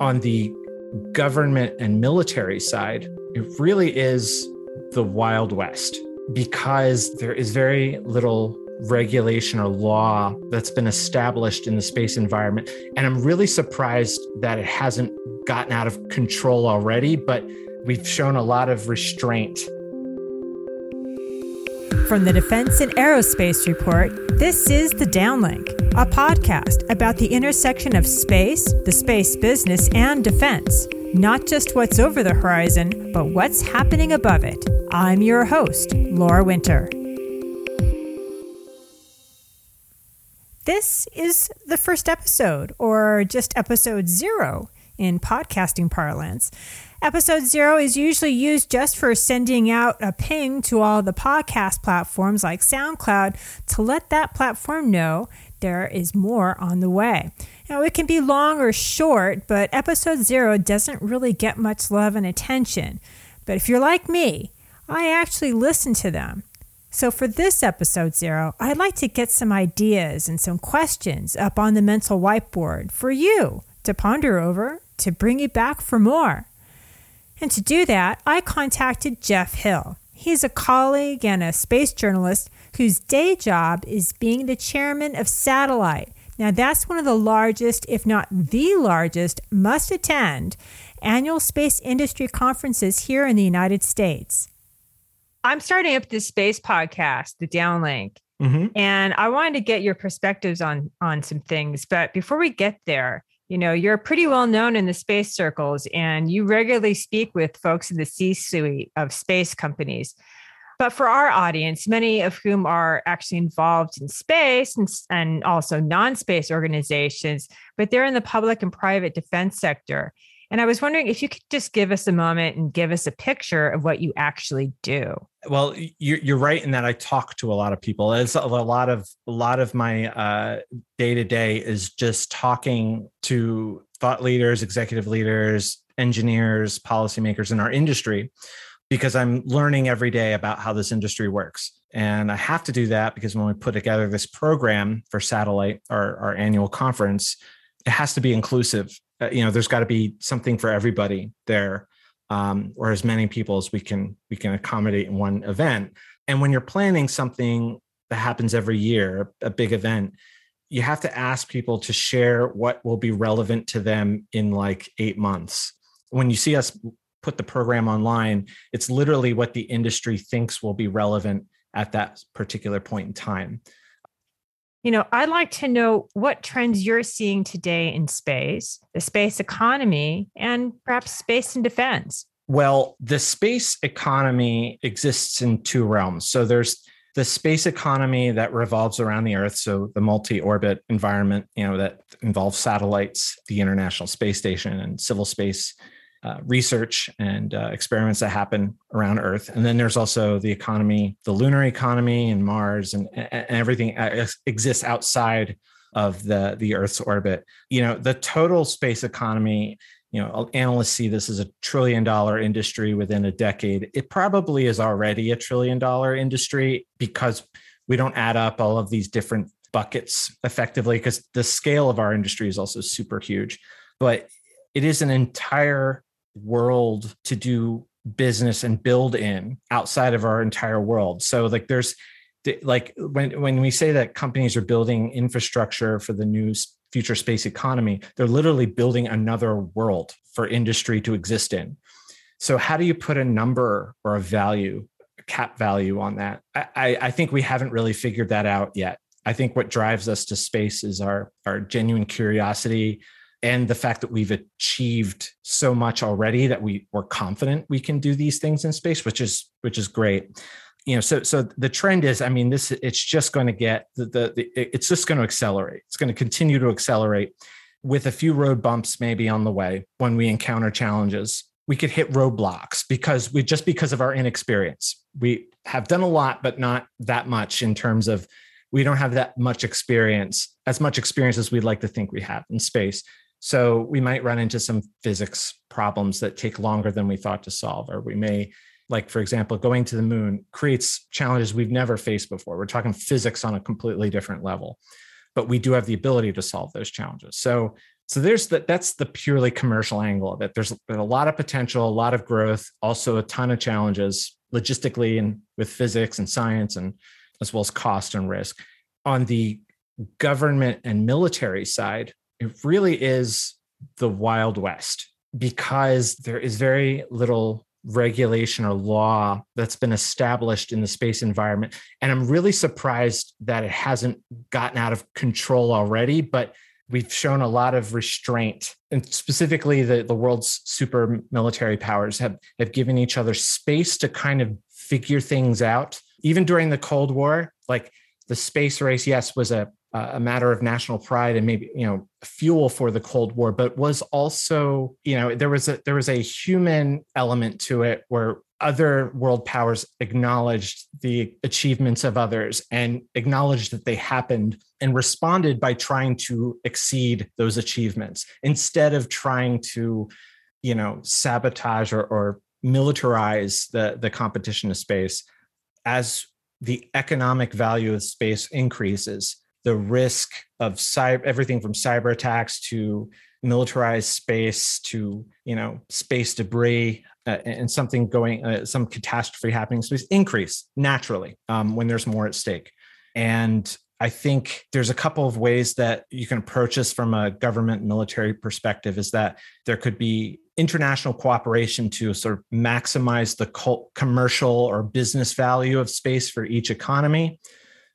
on the government and military side, it really is the Wild West because there is very little regulation or law that's been established in the space environment. And I'm really surprised that it hasn't gotten out of control already, but we've shown a lot of restraint. From the Defense and Aerospace Report, this is The Downlink, a podcast about the intersection of space, the space business, and defense. Not just what's over the horizon, but what's happening above it. I'm your host, Laura Winter. This is the first episode, or just episode zero in podcasting parlance. Episode zero is usually used just for sending out a ping to all the podcast platforms like SoundCloud to let that platform know there is more on the way. Now, it can be long or short, but episode zero doesn't really get much love and attention. But if you're like me, I actually listen to them. So, for this episode zero, I'd like to get some ideas and some questions up on the mental whiteboard for you to ponder over to bring you back for more. And to do that, I contacted Jeff Hill. He's a colleague and a space journalist whose day job is being the chairman of Satellite. Now, that's one of the largest, if not the largest, must attend annual space industry conferences here in the United States. I'm starting up this space podcast, The Downlink. Mm-hmm. And I wanted to get your perspectives on on some things. But before we get there, you know, you're pretty well known in the space circles and you regularly speak with folks in the C suite of space companies. But for our audience, many of whom are actually involved in space and, and also non space organizations, but they're in the public and private defense sector. And I was wondering if you could just give us a moment and give us a picture of what you actually do. Well, you're right in that I talk to a lot of people. It's a lot of a lot of my day to day is just talking to thought leaders, executive leaders, engineers, policymakers in our industry, because I'm learning every day about how this industry works. And I have to do that because when we put together this program for Satellite, our, our annual conference, it has to be inclusive you know there's got to be something for everybody there um, or as many people as we can we can accommodate in one event. And when you're planning something that happens every year a big event you have to ask people to share what will be relevant to them in like eight months. When you see us put the program online it's literally what the industry thinks will be relevant at that particular point in time you know, I'd like to know what trends you're seeing today in space, the space economy, and perhaps space and defense. Well, the space economy exists in two realms. So there's the space economy that revolves around the Earth, so the multi-orbit environment, you know, that involves satellites, the International Space Station, and civil space uh, research and uh, experiments that happen around Earth. And then there's also the economy, the lunar economy and Mars and, and everything exists outside of the, the Earth's orbit. You know, the total space economy, you know, analysts see this as a trillion dollar industry within a decade. It probably is already a trillion dollar industry because we don't add up all of these different buckets effectively because the scale of our industry is also super huge. But it is an entire world to do business and build in outside of our entire world. So like there's like when when we say that companies are building infrastructure for the new future space economy, they're literally building another world for industry to exist in. So how do you put a number or a value, a cap value on that? I, I think we haven't really figured that out yet. I think what drives us to space is our our genuine curiosity, and the fact that we've achieved so much already that we we're confident we can do these things in space which is which is great. You know so so the trend is i mean this it's just going to get the, the, the it's just going to accelerate. It's going to continue to accelerate with a few road bumps maybe on the way when we encounter challenges. We could hit roadblocks because we just because of our inexperience. We have done a lot but not that much in terms of we don't have that much experience as much experience as we'd like to think we have in space so we might run into some physics problems that take longer than we thought to solve, or we may, like, for example, going to the moon creates challenges we've never faced before. We're talking physics on a completely different level, but we do have the ability to solve those challenges. So So there's that that's the purely commercial angle of it. There's a lot of potential, a lot of growth, also a ton of challenges logistically and with physics and science and as well as cost and risk. On the government and military side, it really is the Wild West because there is very little regulation or law that's been established in the space environment. And I'm really surprised that it hasn't gotten out of control already, but we've shown a lot of restraint. And specifically, the, the world's super military powers have, have given each other space to kind of figure things out. Even during the Cold War, like the space race, yes, was a a matter of national pride and maybe you know fuel for the cold war but was also you know there was a there was a human element to it where other world powers acknowledged the achievements of others and acknowledged that they happened and responded by trying to exceed those achievements instead of trying to you know sabotage or, or militarize the the competition of space. As the economic value of space increases the risk of cyber everything from cyber attacks to militarized space to you know space debris uh, and something going uh, some catastrophe happening space increase naturally um, when there's more at stake. And i think there's a couple of ways that you can approach this from a government military perspective is that there could be international cooperation to sort of maximize the commercial or business value of space for each economy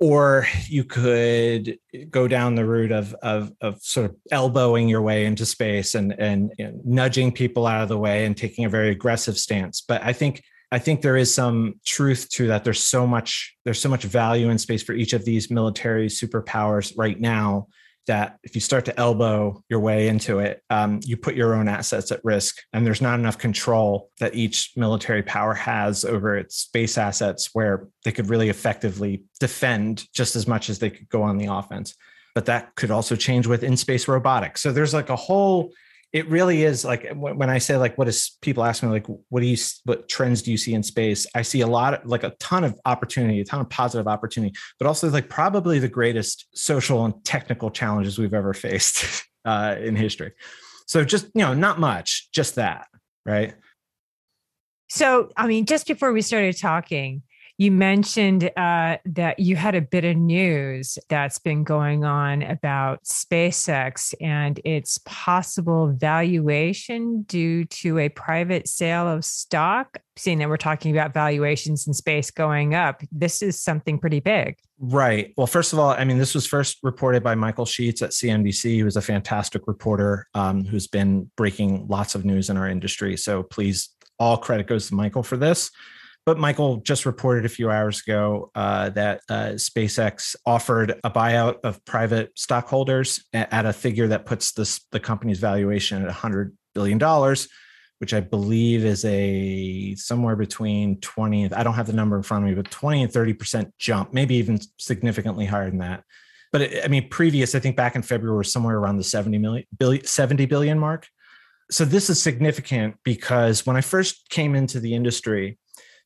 or you could go down the route of, of, of sort of elbowing your way into space and, and, and nudging people out of the way and taking a very aggressive stance. But I think I think there is some truth to that. There's so much there's so much value in space for each of these military superpowers right now that if you start to elbow your way into it, um, you put your own assets at risk. And there's not enough control that each military power has over its space assets where they could really effectively defend just as much as they could go on the offense. But that could also change with in space robotics. So there's like a whole it really is like when I say like what is people ask me like what do you what trends do you see in space? I see a lot of like a ton of opportunity, a ton of positive opportunity, but also like probably the greatest social and technical challenges we've ever faced uh, in history. So just you know, not much, just that, right? So I mean, just before we started talking, you mentioned uh, that you had a bit of news that's been going on about SpaceX and its possible valuation due to a private sale of stock. Seeing that we're talking about valuations in space going up, this is something pretty big. Right. Well, first of all, I mean, this was first reported by Michael Sheetz at CNBC, who is a fantastic reporter um, who's been breaking lots of news in our industry. So please, all credit goes to Michael for this. But Michael just reported a few hours ago uh, that uh, SpaceX offered a buyout of private stockholders at a figure that puts this, the company's valuation at $100 billion, which I believe is a somewhere between 20, I don't have the number in front of me, but 20 and 30% jump, maybe even significantly higher than that. But it, I mean, previous, I think back in February was somewhere around the 70 million, billion, 70 billion mark. So this is significant because when I first came into the industry,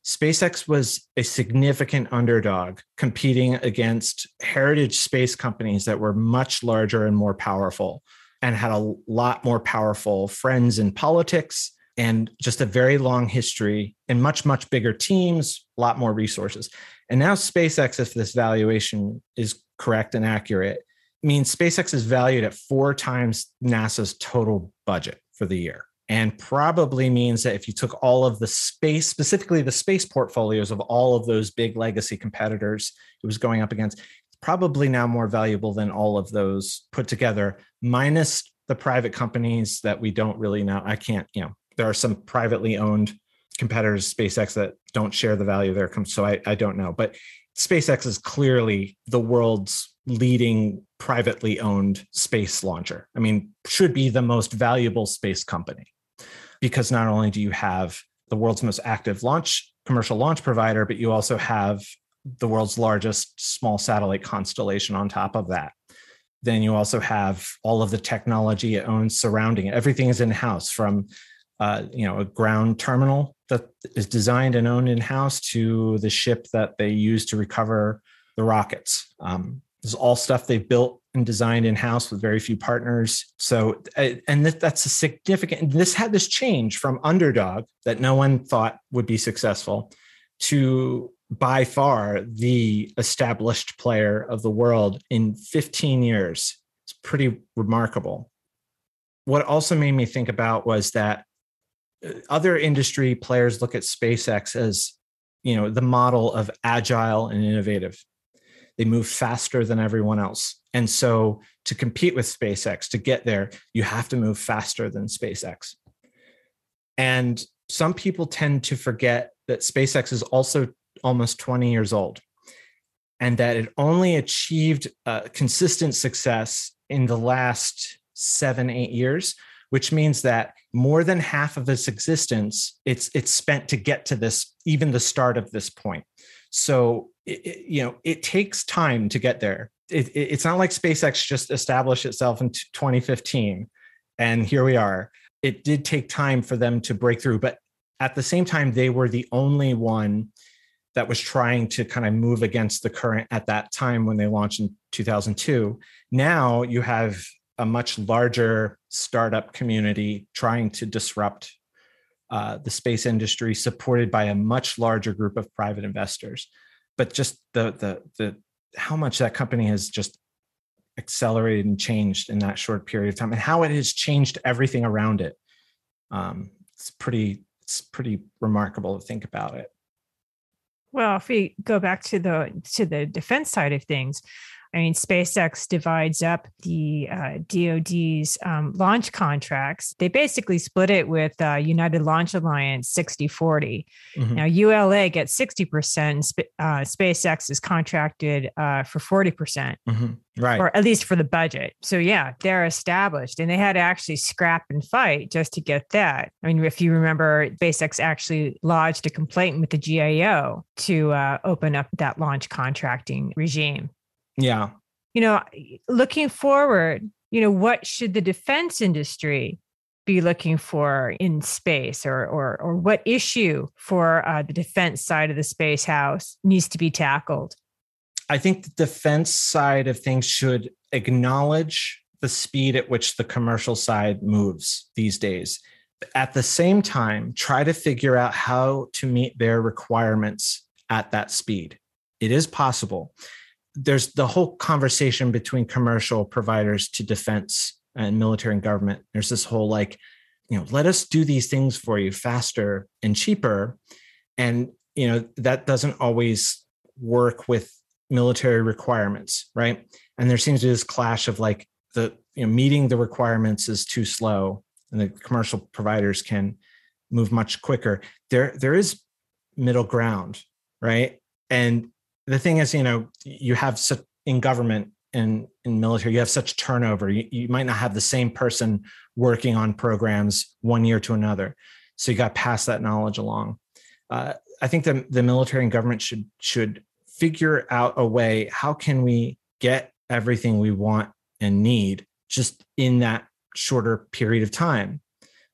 SpaceX was a significant underdog competing against heritage space companies that were much larger and more powerful and had a lot more powerful friends in politics and just a very long history and much, much bigger teams, a lot more resources. And now SpaceX, if this valuation is correct and accurate, means SpaceX is valued at four times NASA's total budget for the year and probably means that if you took all of the space, specifically the space portfolios of all of those big legacy competitors it was going up against, it's probably now more valuable than all of those put together, minus the private companies that we don't really know. I can't, you know, there are some privately owned competitors, SpaceX, that don't share the value of there. So I, I don't know. But SpaceX is clearly the world's leading privately owned space launcher. I mean, should be the most valuable space company because not only do you have the world's most active launch commercial launch provider, but you also have the world's largest small satellite constellation on top of that. Then you also have all of the technology it owns surrounding it. Everything is in house from uh, you know a ground terminal that is designed and owned in house to the ship that they use to recover the rockets. Um, This is all stuff they've built and designed in house with very few partners. So, uh, and that's a significant. This had this change from underdog that no one thought would be successful to by far the established player of the world in 15 years. It's pretty remarkable. What also made me think about was that uh, other industry players look at SpaceX as, you know, the model of agile and innovative. They move faster than everyone else. And so to compete with SpaceX, to get there, you have to move faster than SpaceX. And some people tend to forget that SpaceX is also almost 20 years old and that it only achieved uh, consistent success in the last seven, eight years, which means that more than half of its existence, it's it's spent to get to this, even the start of this point. So, it, you know, it takes time to get there. It, it, it's not like SpaceX just established itself in 2015 and here we are. It did take time for them to break through, but at the same time, they were the only one that was trying to kind of move against the current at that time when they launched in 2002. Now you have a much larger startup community trying to disrupt uh, the space industry, supported by a much larger group of private investors. But just the the the how much that company has just accelerated and changed in that short period of time, and how it has changed everything around it. Um, it's pretty it's pretty remarkable to think about it. Well, if we go back to the to the defense side of things, I mean, SpaceX divides up the uh, DoD's um, launch contracts. They basically split it with uh, United Launch Alliance 60 40. Mm-hmm. Now, ULA gets 60%, uh, SpaceX is contracted uh, for 40%, percent mm hmm right? Or at least for the budget. So, yeah, they're established and they had to actually scrap and fight just to get that. I mean, if you remember, SpaceX actually lodged a complaint with the GAO to uh, open up that launch contracting regime. Yeah. You know, looking forward, you know, what should the defense industry be looking for in space or or or what issue for uh, the defense side of the space house needs to be tackled? I think the defense side of things should acknowledge the speed at which the commercial side moves these days. At the same time, try to figure out how to meet their requirements at that speed. It is possible there's the whole conversation between commercial providers to defense and military and government. There's this whole like, you know, let us do these things for you faster and cheaper. And, you know, that doesn't always work with military requirements, right? And there seems to be this clash of like the, you know, meeting the requirements is too slow and the commercial providers can move much quicker. There, there is middle ground, right? And the thing is, you know, you have such in government and in military, you have such turnover. You, you might not have the same person working on programs one year to another. So you got to pass that knowledge along. Uh, I think the, the military and government should should figure out a way. How can we get everything we want and need just in that shorter period of time?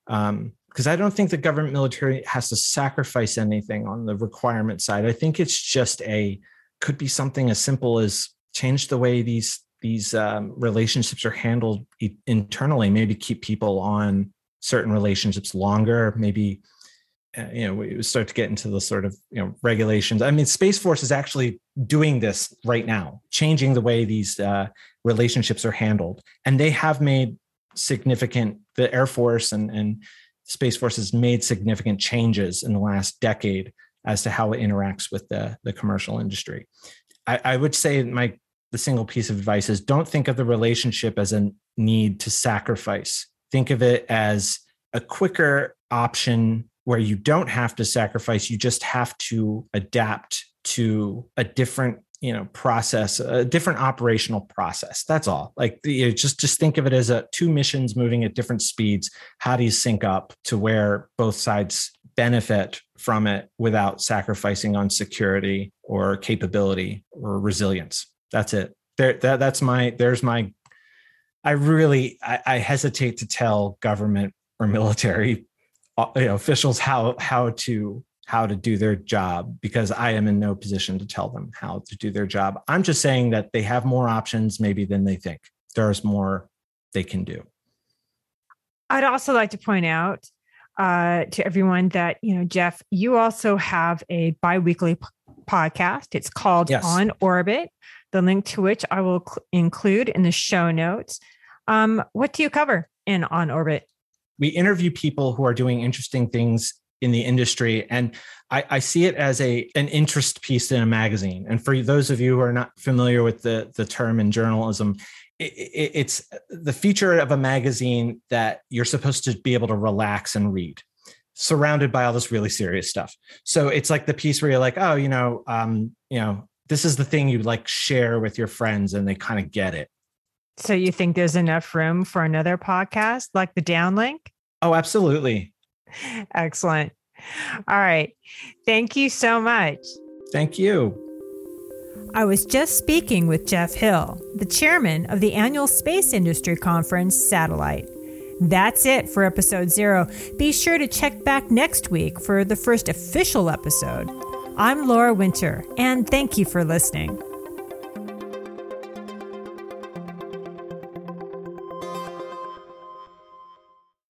Um, because I don't think the government military has to sacrifice anything on the requirement side. I think it's just a could be something as simple as change the way these these um, relationships are handled internally maybe keep people on certain relationships longer maybe uh, you know we start to get into the sort of you know regulations. I mean space force is actually doing this right now changing the way these uh, relationships are handled. And they have made significant the air force and and space force has made significant changes in the last decade as to how it interacts with the, the commercial industry. I, I would say my the single piece of advice is don't think of the relationship as a need to sacrifice. Think of it as a quicker option where you don't have to sacrifice, you just have to adapt to a different you know process a different operational process that's all like you know, just just think of it as a two missions moving at different speeds how do you sync up to where both sides benefit from it without sacrificing on security or capability or resilience that's it there that, that's my there's my i really I, I hesitate to tell government or military uh, you know, officials how how to how to do their job because I am in no position to tell them how to do their job. I'm just saying that they have more options maybe than they think. There's more they can do. I'd also like to point out uh, to everyone that, you know, Jeff, you also have a biweekly p- podcast. It's called yes. On Orbit, the link to which I will cl- include in the show notes. Um, what do you cover in On Orbit? We interview people who are doing interesting things in the industry and I, I, see it as a an interest piece in a magazine and for those of you who are not familiar with the the term in journalism it's the feature of a magazine that you're supposed to be able to relax and read surrounded by all this really serious stuff so it's like the piece where you're like oh you know um you know this is the thing you like share with your friends and they kind of get it so you think there's enough room for another podcast like the downlink oh absolutely Excellent. All right. Thank you so much. Thank you. I was just speaking with Jeff Hill, the chairman of the annual Space Industry Conference Satellite. That's it for episode zero. Be sure to check back next week for the first official episode. I'm Laura Winter, and thank you for listening.